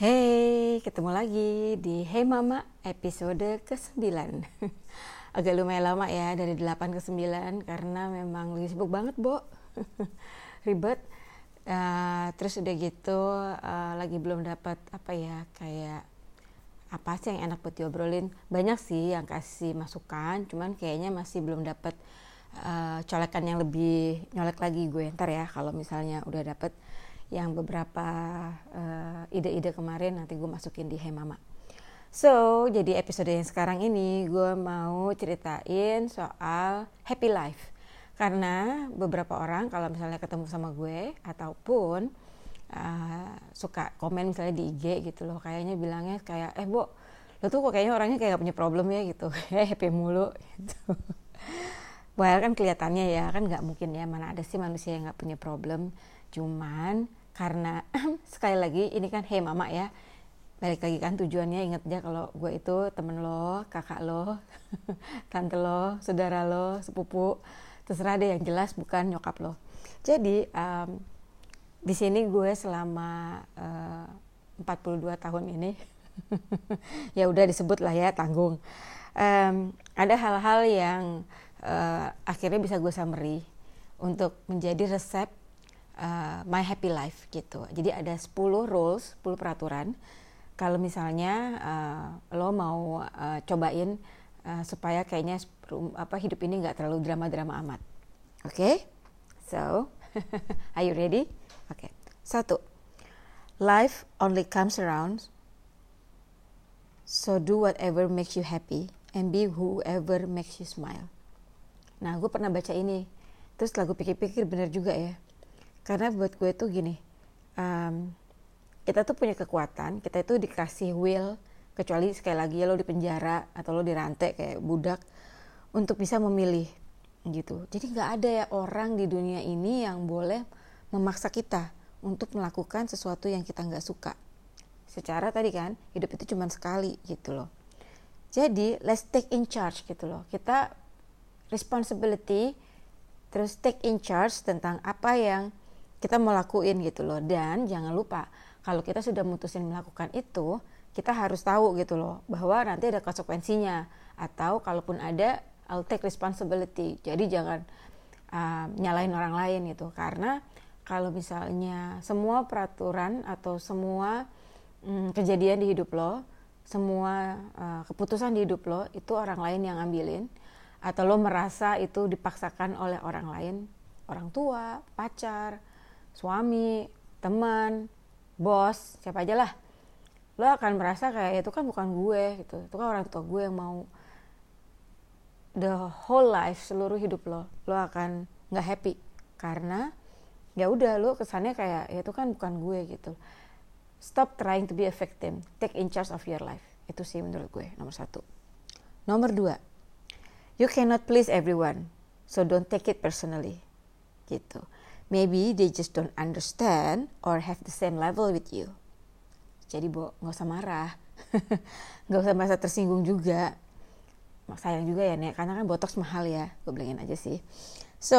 Hey, ketemu lagi di Hey Mama episode ke-9 Agak lumayan lama ya, dari 8 ke 9 Karena memang lagi sibuk banget, Bo. Ribet. Uh, Terus udah gitu, uh, lagi belum dapat apa ya, kayak apa sih yang enak buat diobrolin? Banyak sih yang kasih masukan, cuman kayaknya masih belum dapat uh, colekan yang lebih nyolek lagi gue. Ntar ya, kalau misalnya udah dapet yang beberapa ide ide-ide kemarin nanti gue masukin di Hey Mama. So, jadi episode yang sekarang ini gue mau ceritain soal happy life. Karena beberapa orang kalau misalnya ketemu sama gue ataupun uh, suka komen misalnya di IG gitu loh, kayaknya bilangnya kayak eh bu, lo tuh kok kayaknya orangnya kayak gak punya problem ya gitu, happy mulu gitu. Well kan kelihatannya ya kan nggak mungkin ya mana ada sih manusia yang nggak punya problem. Cuman karena sekali lagi ini kan hey mama ya. Balik lagi kan tujuannya inget aja kalau gue itu temen lo kakak lo tante lo saudara lo sepupu. Terserah deh yang jelas bukan nyokap lo. Jadi um, di sini gue selama uh, 42 tahun ini ya udah disebut lah ya tanggung. Um, ada hal-hal yang uh, akhirnya bisa gue summary untuk menjadi resep uh, my happy life gitu. Jadi ada 10 rules, 10 peraturan. Kalau misalnya uh, lo mau uh, cobain uh, supaya kayaknya apa hidup ini nggak terlalu drama-drama amat. Oke? Okay? So, are you ready? Oke. Okay. Satu. Life only comes around. So do whatever makes you happy and be whoever makes you smile. Nah, gue pernah baca ini. Terus lagu pikir-pikir bener juga ya karena buat gue tuh gini um, kita tuh punya kekuatan kita itu dikasih will kecuali sekali lagi ya lo di penjara atau lo dirantai kayak budak untuk bisa memilih gitu. Jadi nggak ada ya orang di dunia ini yang boleh memaksa kita untuk melakukan sesuatu yang kita nggak suka. Secara tadi kan hidup itu cuma sekali gitu loh. Jadi let's take in charge gitu loh. Kita responsibility terus take in charge tentang apa yang kita mau lakuin gitu loh. Dan jangan lupa kalau kita sudah mutusin melakukan itu kita harus tahu gitu loh bahwa nanti ada konsekuensinya. Atau kalaupun ada I'll take responsibility. Jadi jangan uh, nyalain orang lain gitu. Karena kalau misalnya semua peraturan atau semua um, kejadian di hidup lo semua uh, keputusan di hidup lo itu orang lain yang ngambilin. Atau lo merasa itu dipaksakan oleh orang lain orang tua pacar suami, teman, bos, siapa aja lah. Lo akan merasa kayak itu kan bukan gue gitu. Itu kan orang tua gue yang mau. The whole life seluruh hidup lo lo akan nggak happy. Karena ya udah lo kesannya kayak ya itu kan bukan gue gitu. Stop trying to be a victim. Take in charge of your life. Itu sih menurut gue nomor satu. Nomor dua you cannot please everyone so don't take it personally gitu maybe they just don't understand or have the same level with you. Jadi bo, nggak usah marah, nggak usah merasa tersinggung juga. Sayang juga ya nek, karena kan botox mahal ya, gue beliin aja sih. So,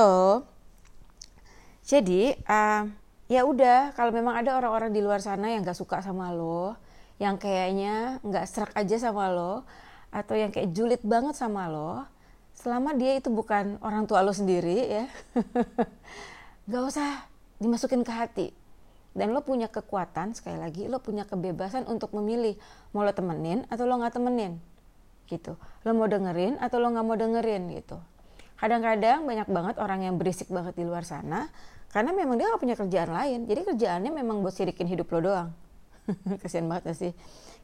jadi uh, ya udah, kalau memang ada orang-orang di luar sana yang nggak suka sama lo, yang kayaknya nggak serak aja sama lo, atau yang kayak julid banget sama lo, selama dia itu bukan orang tua lo sendiri ya gak usah dimasukin ke hati. Dan lo punya kekuatan sekali lagi lo punya kebebasan untuk memilih mau lo temenin atau lo nggak temenin gitu. Lo mau dengerin atau lo nggak mau dengerin gitu. Kadang-kadang banyak banget orang yang berisik banget di luar sana karena memang dia gak punya kerjaan lain. Jadi kerjaannya memang buat sirikin hidup lo doang. Kasian banget gak sih?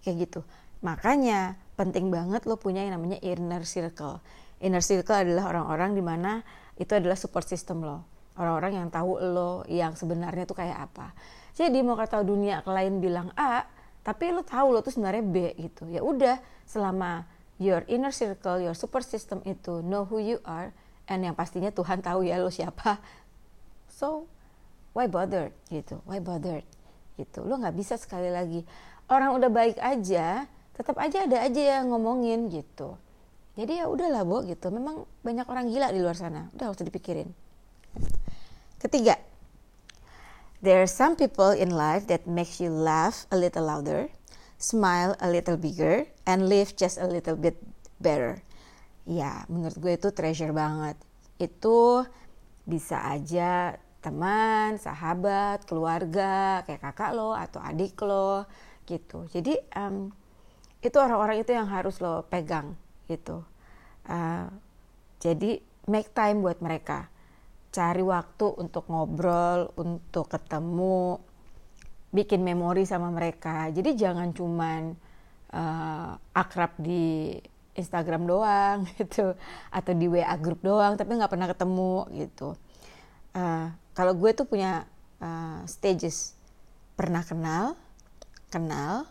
Kayak gitu. Makanya penting banget lo punya yang namanya inner circle. Inner circle adalah orang-orang di mana itu adalah support system lo orang-orang yang tahu lo yang sebenarnya tuh kayak apa. Jadi mau kata dunia lain bilang A tapi lo tahu lo tuh sebenarnya B gitu. Ya udah selama your inner circle your super system itu know who you are and yang pastinya Tuhan tahu ya lo siapa so why bother gitu why bother gitu. Lo nggak bisa sekali lagi. Orang udah baik aja tetap aja ada aja yang ngomongin gitu. Jadi ya udahlah bo gitu. Memang banyak orang gila di luar sana. Udah harus dipikirin Ketiga, there are some people in life that makes you laugh a little louder, smile a little bigger, and live just a little bit better. Ya, menurut gue itu treasure banget. Itu bisa aja teman, sahabat, keluarga, kayak kakak lo atau adik lo gitu. Jadi um, itu orang-orang itu yang harus lo pegang gitu. Uh, jadi make time buat mereka cari waktu untuk ngobrol, untuk ketemu, bikin memori sama mereka. Jadi jangan cuman uh, akrab di Instagram doang gitu, atau di WA grup doang, tapi nggak pernah ketemu gitu. Uh, kalau gue tuh punya uh, stages, pernah kenal, kenal,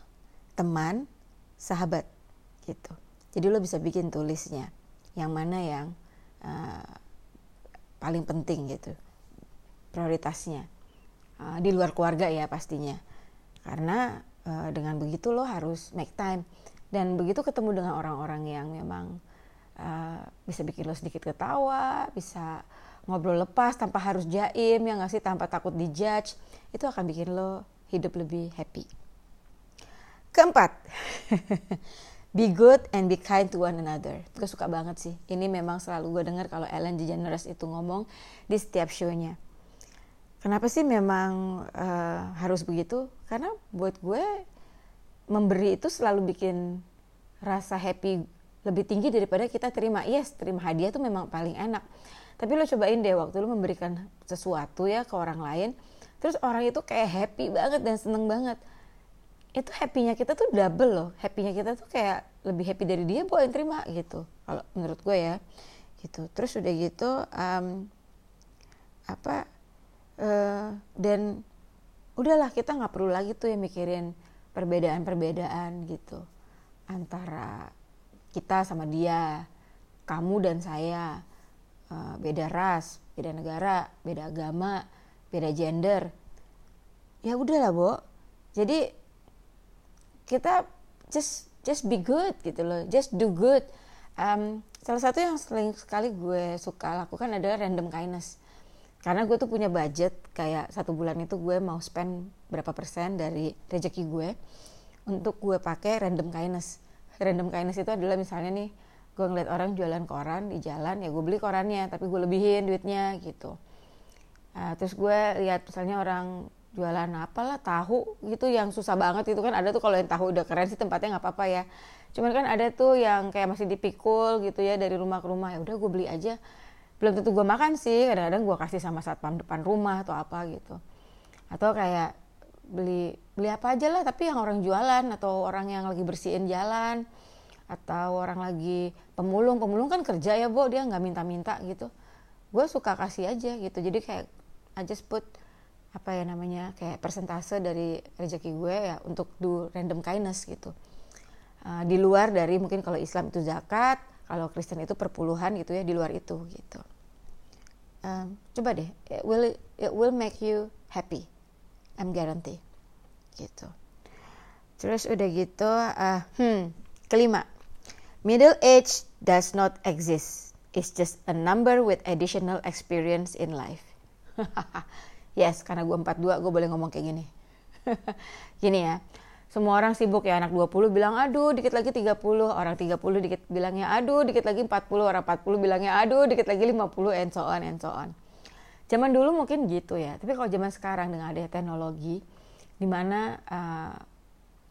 teman, sahabat gitu. Jadi lo bisa bikin tulisnya, yang mana yang uh, paling penting gitu. Prioritasnya. Uh, di luar keluarga ya pastinya. Karena uh, dengan begitu lo harus make time. Dan begitu ketemu dengan orang-orang yang memang uh, bisa bikin lo sedikit ketawa bisa ngobrol lepas tanpa harus jaim yang nggak sih? Tanpa takut dijudge itu akan bikin lo hidup lebih happy. Keempat be good and be kind to one another. Gue suka banget sih. Ini memang selalu gue dengar kalau Ellen DeGeneres itu ngomong di setiap show-nya. Kenapa sih memang uh, harus begitu? Karena buat gue memberi itu selalu bikin rasa happy lebih tinggi daripada kita terima. Yes, terima hadiah itu memang paling enak. Tapi lo cobain deh waktu lo memberikan sesuatu ya ke orang lain, terus orang itu kayak happy banget dan seneng banget itu happy-nya kita tuh double loh. Happy-nya kita tuh kayak lebih happy dari dia boleh terima gitu. Kalau menurut gue ya gitu. Terus udah gitu um, apa uh, dan udahlah kita nggak perlu lagi tuh yang mikirin perbedaan-perbedaan gitu. Antara kita sama dia kamu dan saya uh, beda ras beda negara beda agama beda gender. Ya udahlah bo. Jadi kita just just be good gitu loh just do good. Um, salah satu yang sering sekali gue suka lakukan adalah random kindness. Karena gue tuh punya budget kayak satu bulan itu gue mau spend berapa persen dari rezeki gue untuk gue pakai random kindness. Random kindness itu adalah misalnya nih gue ngeliat orang jualan koran di jalan ya gue beli korannya tapi gue lebihin duitnya gitu. Uh, terus gue lihat misalnya orang jualan apalah tahu gitu yang susah banget itu kan. Ada tuh kalau yang tahu udah keren sih tempatnya nggak apa-apa ya. Cuman kan ada tuh yang kayak masih dipikul gitu ya dari rumah ke rumah. Ya udah gue beli aja. Belum tentu gue makan sih kadang-kadang gue kasih sama satpam depan rumah atau apa gitu. Atau kayak beli beli apa aja lah tapi yang orang jualan atau orang yang lagi bersihin jalan atau orang lagi pemulung. Pemulung kan kerja ya bu dia nggak minta-minta gitu. Gue suka kasih aja gitu. Jadi kayak I just put apa ya namanya kayak persentase dari rezeki gue ya untuk do random kindness gitu. Uh, di luar dari mungkin kalau Islam itu zakat kalau Kristen itu perpuluhan gitu ya di luar itu gitu. Um, coba deh it will it will make you happy I'm guarantee gitu. Terus udah gitu uh, hmm kelima. Middle age does not exist. It's just a number with additional experience in life Yes, karena gue 42 gue boleh ngomong kayak gini. gini ya, semua orang sibuk ya anak 20 bilang aduh dikit lagi 30, orang 30 dikit bilangnya aduh dikit lagi 40, orang 40 bilangnya aduh dikit lagi 50 and so on and so on. Zaman dulu mungkin gitu ya, tapi kalau zaman sekarang dengan ada teknologi di mana uh,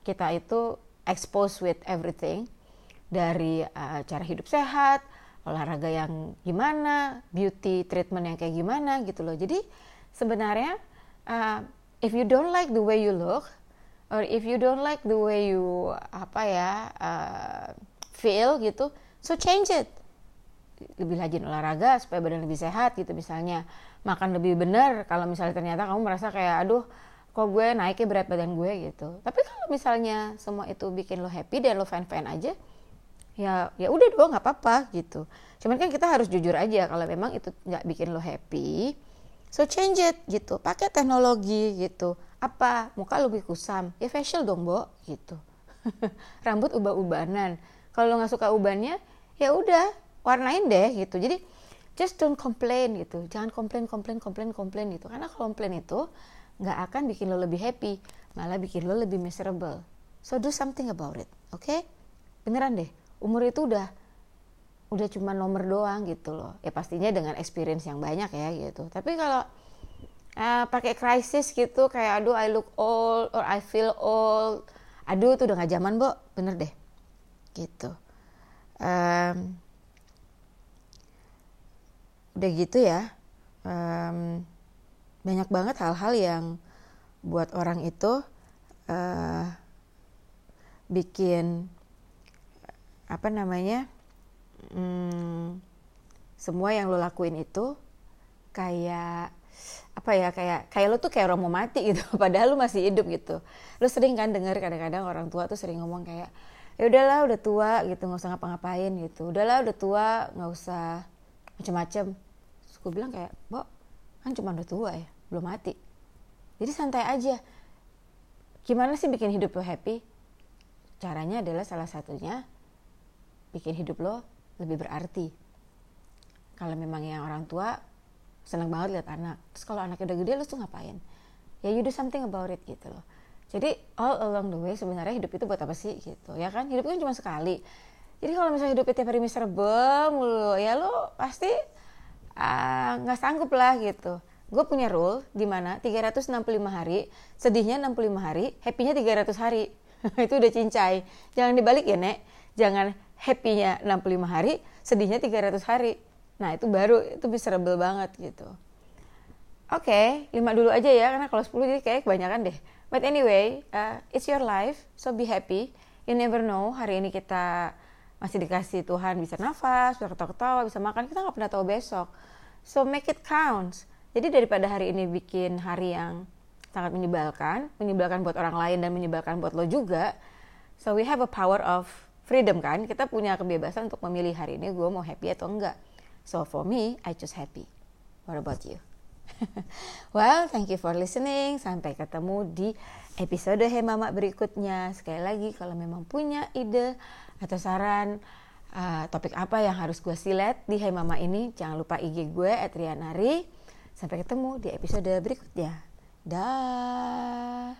kita itu expose with everything dari uh, cara hidup sehat, olahraga yang gimana, beauty treatment yang kayak gimana gitu loh. Jadi sebenarnya uh, if you don't like the way you look or if you don't like the way you apa ya uh, feel gitu so change it. Lebih rajin olahraga supaya badan lebih sehat gitu misalnya. Makan lebih benar kalau misalnya ternyata kamu merasa kayak aduh kok gue naiknya berat badan gue gitu. Tapi kalau misalnya semua itu bikin lo happy dan lo fan fan aja ya ya udah dong nggak apa-apa gitu. Cuman kan kita harus jujur aja kalau memang itu nggak bikin lo happy So change it gitu, pakai teknologi gitu. Apa? Muka lebih kusam, ya facial dong, Bo, gitu. Rambut ubah-ubanan. Kalau lo nggak suka ubannya, ya udah warnain deh gitu. Jadi just don't complain gitu. Jangan komplain, komplain, komplain, komplain gitu. Karena komplain itu nggak akan bikin lo lebih happy malah bikin lo lebih miserable so do something about it oke okay? beneran deh umur itu udah udah cuma nomor doang gitu loh. Ya pastinya dengan experience yang banyak ya gitu. Tapi kalau uh, pakai krisis gitu kayak aduh I look old or I feel old. Aduh itu udah gak zaman bo. Bener deh. Gitu. Um, udah gitu ya. Um, banyak banget hal-hal yang buat orang itu uh, bikin apa namanya hmm, semua yang lo lakuin itu kayak apa ya kayak kayak lo tuh kayak orang mau mati gitu padahal lo masih hidup gitu. Lo sering kan dengar kadang-kadang orang tua tuh sering ngomong kayak ya udahlah udah tua gitu nggak usah ngapa-ngapain gitu. Udahlah udah tua nggak usah macem-macem. Gue bilang kayak bo kan cuma udah tua ya belum mati. Jadi santai aja. Gimana sih bikin hidup lo happy? Caranya adalah salah satunya bikin hidup lo lebih berarti. Kalau memang yang orang tua senang banget lihat anak terus kalau anaknya udah gede lo tuh ngapain? Ya you do something about it gitu loh. Jadi all along the way sebenarnya hidup itu buat apa sih gitu ya kan? Hidup kan cuma sekali. Jadi kalau misalnya hidup tiap hari miserable mulu ya lo pasti ah, nggak uh, sanggup lah gitu. Gue punya rule di mana 365 hari sedihnya 65 hari happy-nya 300 hari. Itu udah cincai. Jangan dibalik ya nek. Jangan happy-nya 65 hari sedihnya 300 hari. Nah itu baru itu miserable banget gitu. Oke okay, 5 dulu aja ya karena kalau 10 jadi kayak kebanyakan deh. But anyway uh, it's your life so be happy. You never know hari ini kita masih dikasih Tuhan bisa nafas bisa ketawa-ketawa bisa makan kita nggak pernah tahu besok. So make it count jadi daripada hari ini bikin hari yang sangat menyebalkan, menyebalkan buat orang lain dan menyebalkan buat lo juga, so we have a power of freedom kan, kita punya kebebasan untuk memilih hari ini gue mau happy atau enggak. So for me, I choose happy. What about you? well, thank you for listening. Sampai ketemu di episode Hey Mama berikutnya. Sekali lagi, kalau memang punya ide atau saran uh, topik apa yang harus gue silet di Hey Mama ini, jangan lupa IG gue, Etrianari. Sampai ketemu di episode berikutnya. Dah.